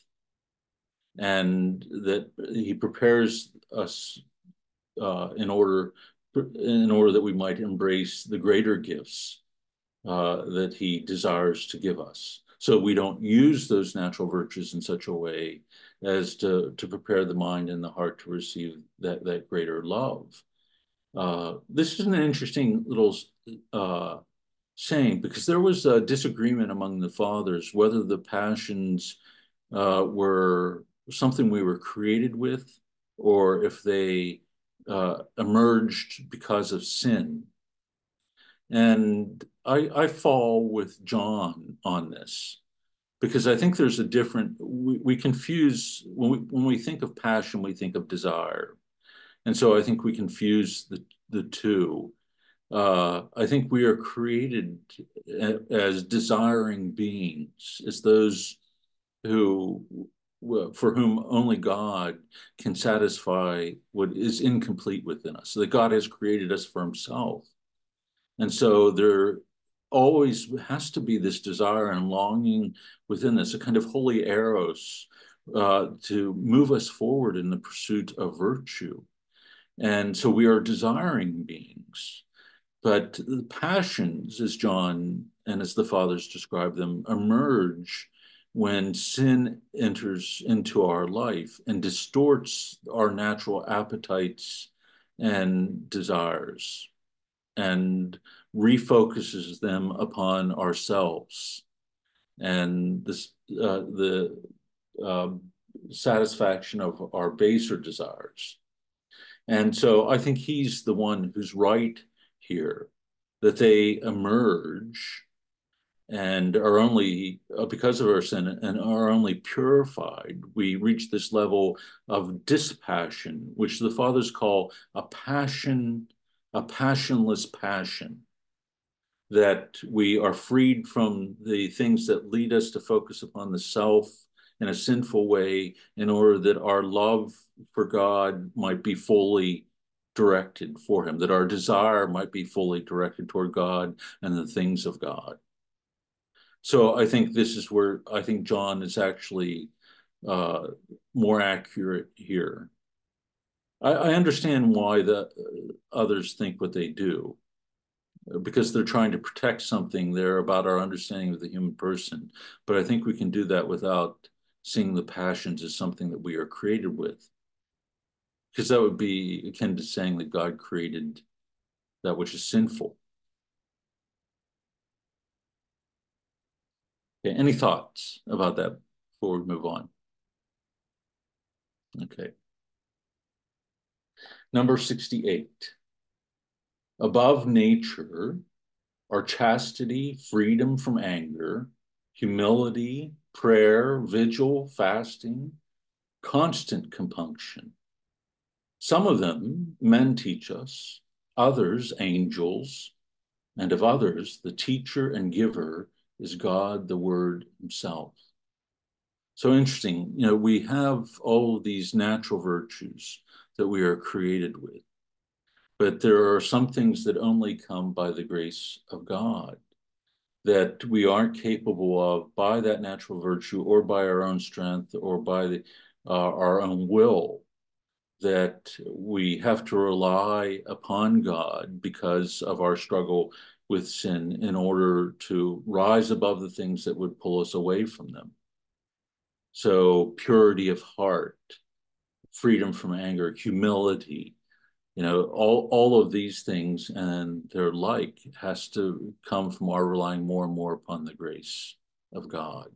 and that he prepares us uh, in order in order that we might embrace the greater gifts uh, that he desires to give us. So we don't use those natural virtues in such a way as to, to prepare the mind and the heart to receive that, that greater love. Uh, this is an interesting little uh, saying because there was a disagreement among the fathers whether the passions uh, were something we were created with or if they uh, emerged because of sin. And I, I, fall with John on this because I think there's a different, we, we confuse, when we, when we think of passion, we think of desire. And so I think we confuse the, the two. Uh, I think we are created as desiring beings, as those who for whom only God can satisfy what is incomplete within us. So that God has created us for himself. And so there always has to be this desire and longing within us, a kind of holy eros uh, to move us forward in the pursuit of virtue. And so we are desiring beings. But the passions, as John and as the fathers describe them, emerge when sin enters into our life and distorts our natural appetites and desires and refocuses them upon ourselves and this, uh, the uh, satisfaction of our baser desires. And so I think he's the one who's right here that they emerge and are only uh, because of our sin and are only purified. We reach this level of dispassion which the fathers call a passion a passionless passion that we are freed from the things that lead us to focus upon the self in a sinful way in order that our love for god might be fully directed for him that our desire might be fully directed toward god and the things of god so I think this is where I think John is actually uh, more accurate here. I, I understand why the uh, others think what they do because they're trying to protect something there about our understanding of the human person. But I think we can do that without seeing the passions as something that we are created with. Because that would be akin to saying that God created that which is sinful. Okay, any thoughts about that before we move on? Okay. Number 68. Above nature are chastity, freedom from anger, humility, prayer, vigil, fasting, constant compunction. Some of them men teach us, others angels, and of others the teacher and giver is God, the Word Himself. So interesting, you know, we have all of these natural virtues that we are created with, but there are some things that only come by the grace of God that we aren't capable of by that natural virtue or by our own strength or by the, uh, our own will that we have to rely upon God because of our struggle with sin in order to rise above the things that would pull us away from them. So purity of heart, freedom from anger, humility, you know, all, all of these things and their like has to come from our relying more and more upon the grace of God.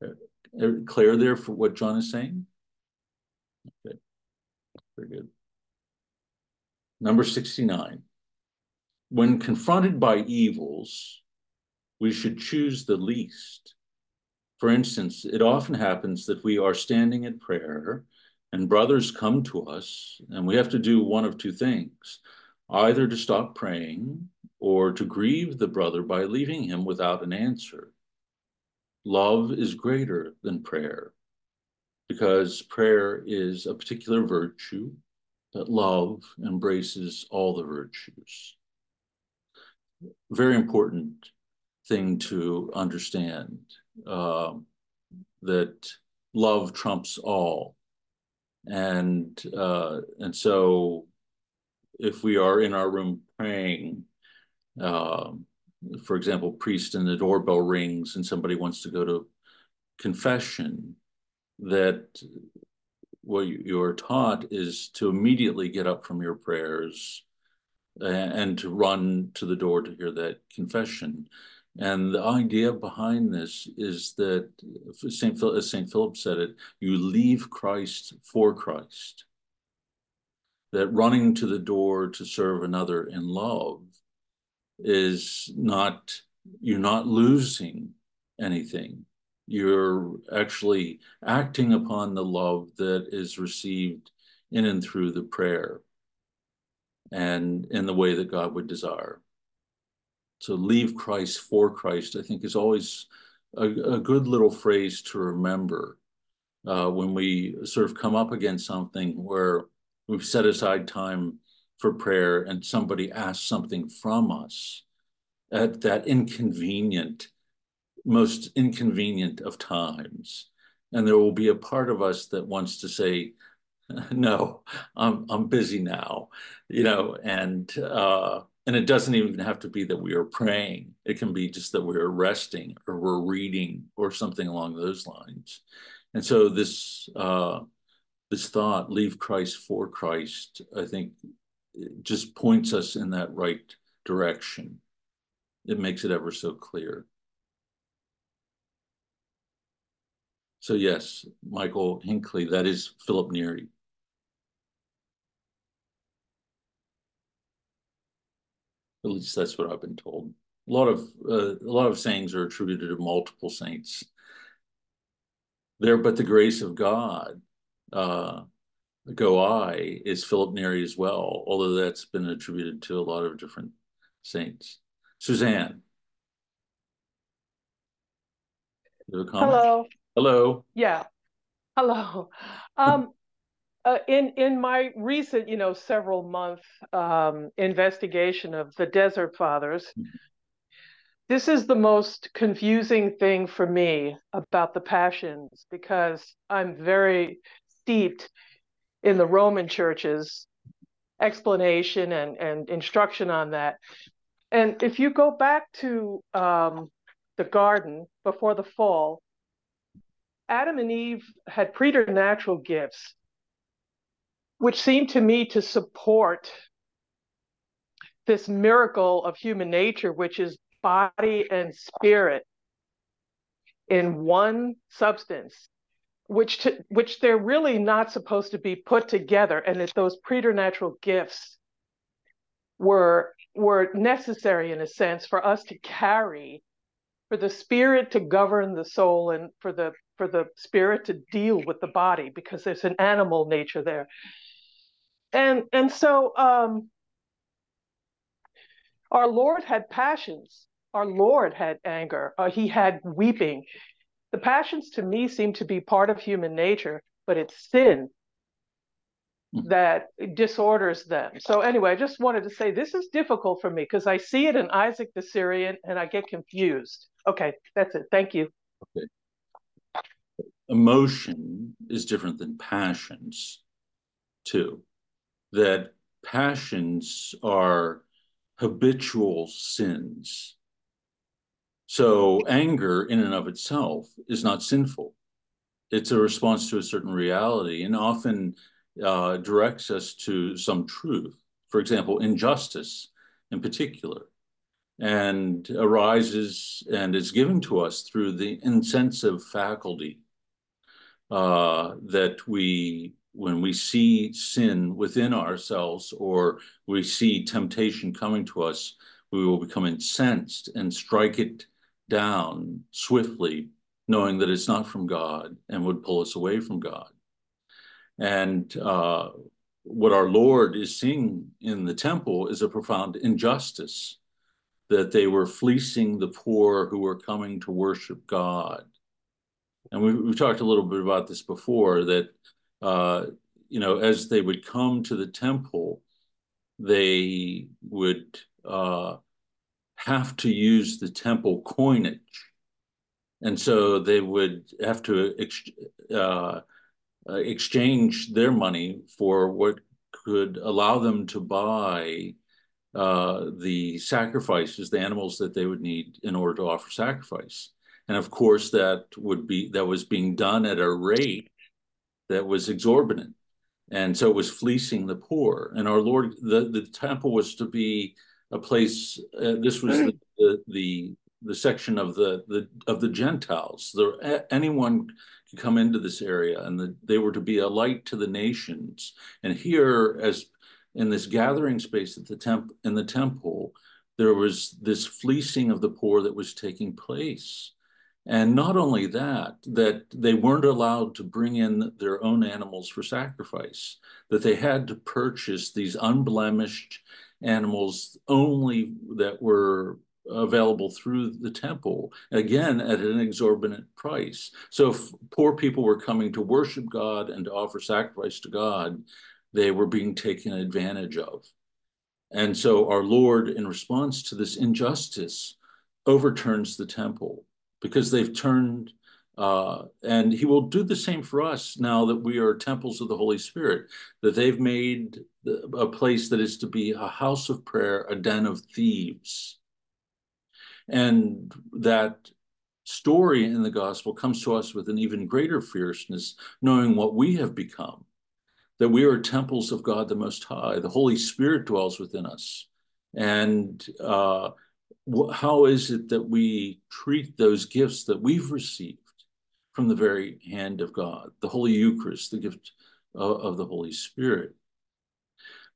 Uh, clear there for what John is saying? Okay, very good. Number 69. When confronted by evils, we should choose the least. For instance, it often happens that we are standing at prayer and brothers come to us, and we have to do one of two things either to stop praying or to grieve the brother by leaving him without an answer. Love is greater than prayer because prayer is a particular virtue that love embraces all the virtues. Very important thing to understand uh, that love trumps all. And uh, and so if we are in our room praying, uh, for example, priest and the doorbell rings and somebody wants to go to confession, that what you are taught is to immediately get up from your prayers and to run to the door to hear that confession. And the idea behind this is that Saint Philip, as Saint Philip said it, you leave Christ for Christ. That running to the door to serve another in love is not, you're not losing anything. You're actually acting upon the love that is received in and through the prayer and in the way that God would desire. To leave Christ for Christ, I think, is always a, a good little phrase to remember uh, when we sort of come up against something where we've set aside time for prayer and somebody asks something from us at that inconvenient, most inconvenient of times. And there will be a part of us that wants to say, no, I'm I'm busy now, you know, and uh, and it doesn't even have to be that we are praying. It can be just that we're resting or we're reading or something along those lines. And so this uh, this thought, leave Christ for Christ, I think just points us in that right direction. It makes it ever so clear. So yes, Michael Hinckley, that is Philip Neri. At least that's what I've been told. A lot of uh, a lot of sayings are attributed to multiple saints. There, but the grace of God, uh, go I, is Philip Neri as well, although that's been attributed to a lot of different saints. Suzanne. Hello. Hello. Yeah. Hello. Um, uh, in in my recent, you know, several month um, investigation of the Desert Fathers, this is the most confusing thing for me about the Passions because I'm very steeped in the Roman Church's explanation and and instruction on that. And if you go back to um, the garden before the fall, Adam and Eve had preternatural gifts which seemed to me to support this miracle of human nature, which is body and spirit in one substance, which to, which they're really not supposed to be put together, and that those preternatural gifts were were necessary in a sense for us to carry, for the spirit to govern the soul, and for the for the spirit to deal with the body, because there's an animal nature there and and so um, our Lord had passions. Our Lord had anger. Uh, he had weeping. The passions to me seem to be part of human nature, but it's sin hmm. that disorders them. So anyway, I just wanted to say this is difficult for me because I see it in Isaac the Syrian and I get confused. Okay, that's it. Thank you. Okay. Emotion is different than passions, too that passions are habitual sins So anger in and of itself is not sinful. It's a response to a certain reality and often uh, directs us to some truth. For example, injustice in particular, and arises and is given to us through the incensive faculty uh, that we, when we see sin within ourselves or we see temptation coming to us, we will become incensed and strike it down swiftly, knowing that it's not from God and would pull us away from God. And uh, what our Lord is seeing in the temple is a profound injustice that they were fleecing the poor who were coming to worship God. And we, we talked a little bit about this before that, uh, you know, as they would come to the temple, they would uh, have to use the temple coinage. And so they would have to ex uh, uh, exchange their money for what could allow them to buy uh, the sacrifices, the animals that they would need in order to offer sacrifice. And of course, that would be that was being done at a rate that was exorbitant, and so it was fleecing the poor. And our Lord, the the temple was to be a place. Uh, this was the, the, the the section of the the of the Gentiles. There, anyone could come into this area, and the, they were to be a light to the nations. And here, as in this gathering space at the temp in the temple, there was this fleecing of the poor that was taking place. And mm-hmm. not only that, that they weren't allowed to bring in their own animals for sacrifice, that they had to purchase these unblemished animals only that were available through the temple, again at an exorbitant price. So if poor people were coming to worship God and to offer sacrifice to God, they were being taken advantage of. And so our Lord, in response to this injustice, overturns the temple because they've turned, uh, and he will do the same for us now that we are temples of the Holy Spirit, that they've made a place that is to be a house of prayer, a den of thieves. And that story in the gospel comes to us with an even greater fierceness, knowing what we have become, that we are temples of God the Most High. The Holy Spirit dwells within us. And uh, how is it that we treat those gifts that we've received from the very hand of God, the Holy Eucharist, the gift of, of the Holy Spirit?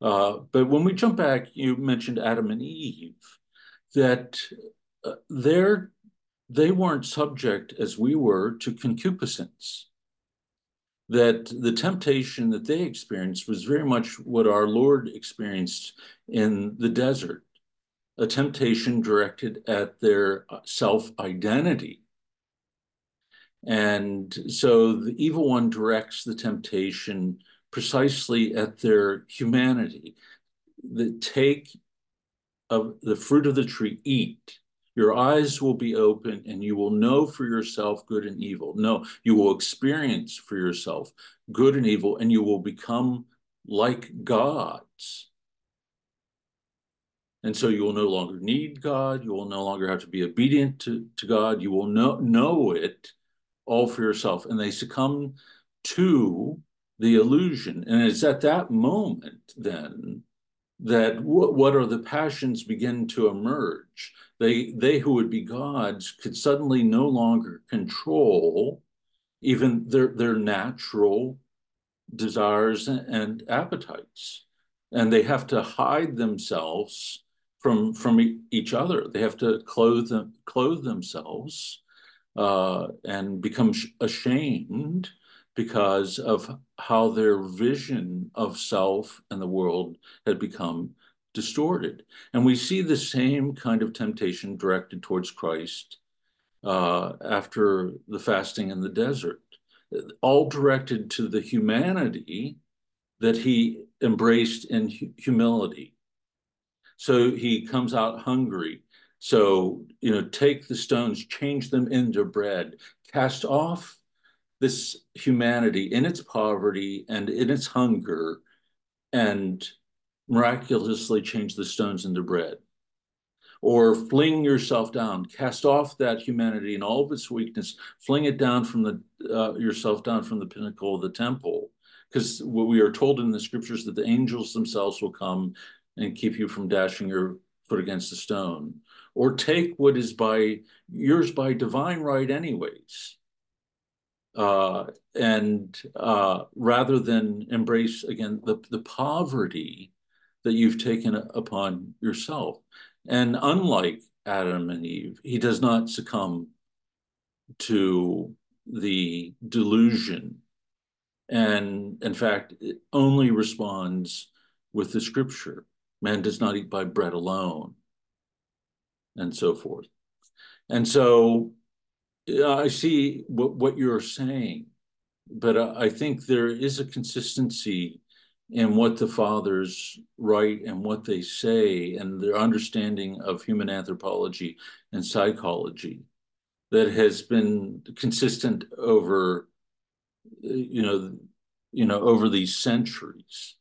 Uh, but when we jump back, you mentioned Adam and Eve, that uh, they weren't subject as we were to concupiscence. That the temptation that they experienced was very much what our Lord experienced in the desert a temptation directed at their uh, self identity. And so the evil one directs the temptation precisely at their humanity. The take of the fruit of the tree, eat. Your eyes will be open and you will know for yourself good and evil. No, you will experience for yourself good and evil, and you will become like gods. And so you will no longer need God. You will no longer have to be obedient to, to God. You will know, know it all for yourself. And they succumb to the illusion. And it's at that moment then that what are the passions begin to emerge. They, they who would be gods could suddenly no longer control even their, their natural desires and appetites. And they have to hide themselves from from each other. They have to clothe them, clothe themselves uh, and become ashamed because of how their vision of self and the world had become distorted. And we see the same kind of temptation directed towards Christ uh, after the fasting in the desert, all directed to the humanity that he embraced in humility so he comes out hungry. So, you know, take the stones, change them into bread, cast off this humanity in its poverty and in its hunger, and miraculously change the stones into bread. or fling yourself down, cast off that humanity and all of its weakness, fling it down from the uh, yourself down from the pinnacle of the temple. Because what we are told in the scriptures that the angels themselves will come and keep you from dashing your foot against a stone, or take what is by yours by divine right, anyways. Uh, and uh, rather than embrace again the, the poverty that you've taken upon yourself. And unlike Adam and Eve, he does not succumb to the delusion. And in fact, it only responds with the scripture man does not eat by bread alone, and so forth. And so I see what, what you're saying, but I think there is a consistency in what the fathers write and what they say and their understanding of human anthropology and psychology that has been consistent over you know you know over these centuries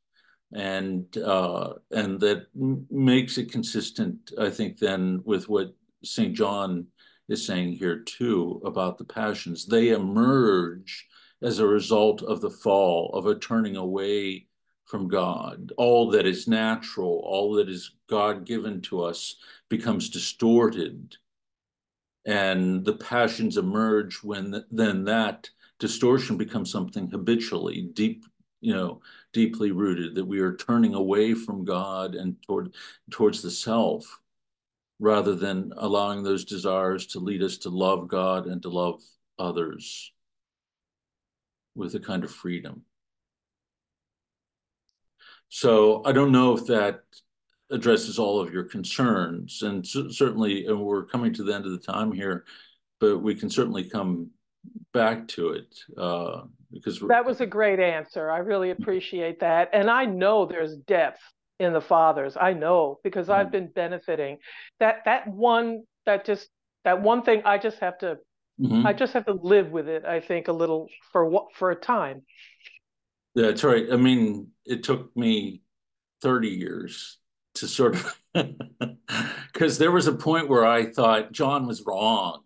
and uh and that makes it consistent i think then with what st john is saying here too about the passions they emerge as a result of the fall of a turning away from God. All that is natural, all that is God given to us becomes distorted. And the passions emerge when the, then that distortion becomes something habitually deep, you know, deeply rooted, that we are turning away from God and toward towards the self rather than allowing those desires to lead us to love God and to love others with a kind of freedom. So I don't know if that addresses all of your concerns, and certainly, and we're coming to the end of the time here, but we can certainly come back to it uh, because that was a great answer. I really appreciate that, and I know there's depth in the fathers. I know because I've mm-hmm. been benefiting. That that one that just that one thing I just have to mm-hmm. I just have to live with it. I think a little for what for a time. Yeah, that's right. I mean, it took me 30 years to sort of, because there was a point where I thought John was wrong,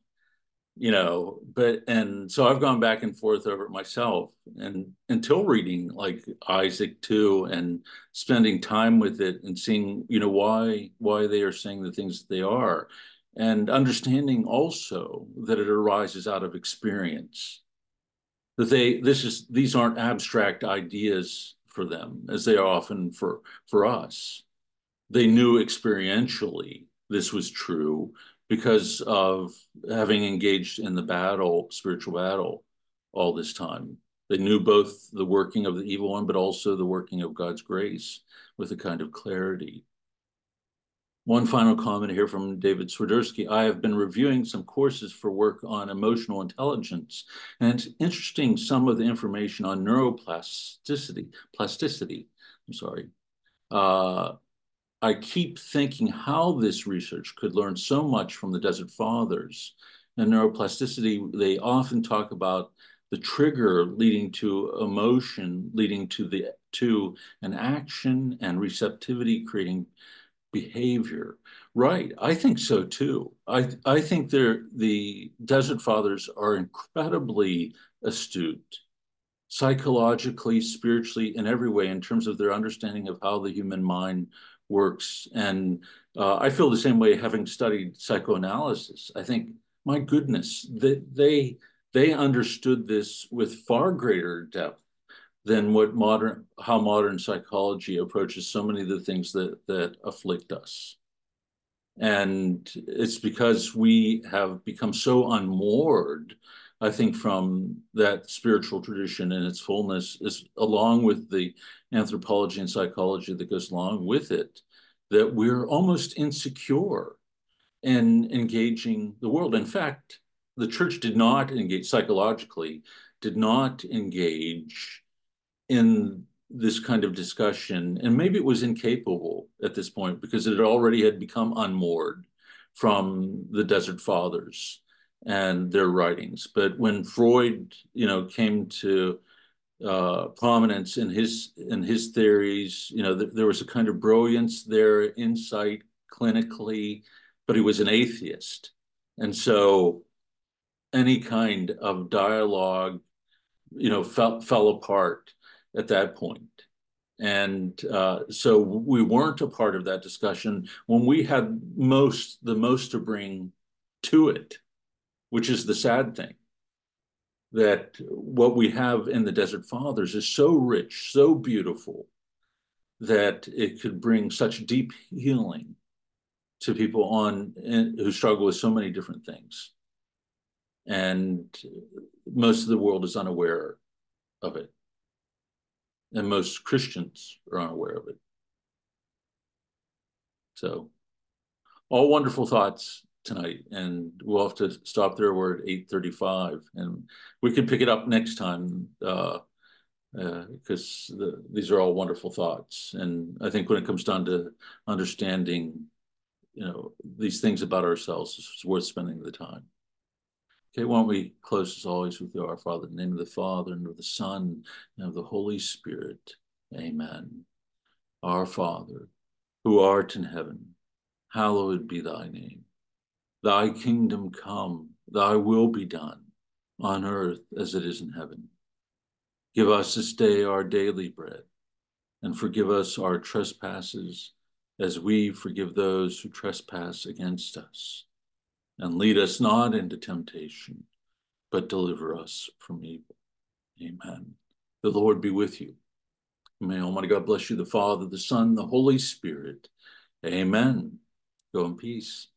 you know, but, and so I've gone back and forth over it myself and until reading like Isaac too and spending time with it and seeing, you know, why, why they are saying the things that they are and understanding also that it arises out of experience. That they this is these aren't abstract ideas for them as they are often for for us. They knew experientially this was true because of having engaged in the battle spiritual battle all this time they knew both the working of the evil one but also the working of god's grace with a kind of clarity one final comment here from David Swiderski. I have been reviewing some courses for work on emotional intelligence, and it's interesting some of the information on neuroplasticity. Plasticity, I'm sorry. Uh, I keep thinking how this research could learn so much from the Desert Fathers. And neuroplasticity, they often talk about the trigger leading to emotion, leading to the to an action and receptivity, creating behavior. Right. I think so too. I, I think they're, the Desert Fathers are incredibly astute, psychologically, spiritually, in every way, in terms of their understanding of how the human mind works. And uh, I feel the same way having studied psychoanalysis. I think, my goodness, they, they understood this with far greater depth than what modern how modern psychology approaches so many of the things that that afflict us and it's because we have become so unmoored i think from that spiritual tradition in its fullness is along with the anthropology and psychology that goes along with it that we're almost insecure in engaging the world. In fact the church did not engage psychologically did not engage in this kind of discussion, and maybe it was incapable at this point because it already had become unmoored from the Desert Fathers and their writings. But when Freud, you know, came to uh, prominence in his in his theories, you know, th there was a kind of brilliance there, insight clinically, but he was an atheist. And so any kind of dialogue, you know, fell, fell apart at that point. And uh, so we weren't a part of that discussion when we had most, the most to bring to it, which is the sad thing that what we have in the Desert Fathers is so rich, so beautiful, that it could bring such deep healing to people on who struggle with so many different things. And most of the world is unaware of it. And most Christians are unaware of it. So, all wonderful thoughts tonight, and we'll have to stop there. We're at eight thirty-five, and we can pick it up next time uh, uh, because the, these are all wonderful thoughts. And I think when it comes down to understanding, you know, these things about ourselves, it's worth spending the time. Okay, why don't we close as always with our Father, in the name of the Father, and of the Son, and of the Holy Spirit. Amen. Our Father, who art in heaven, hallowed be thy name. Thy kingdom come, thy will be done, on earth as it is in heaven. Give us this day our daily bread, and forgive us our trespasses, as we forgive those who trespass against us. And lead us not into temptation, but deliver us from evil. Amen. The Lord be with you. May Almighty God bless you, the Father, the Son, the Holy Spirit. Amen. Go in peace.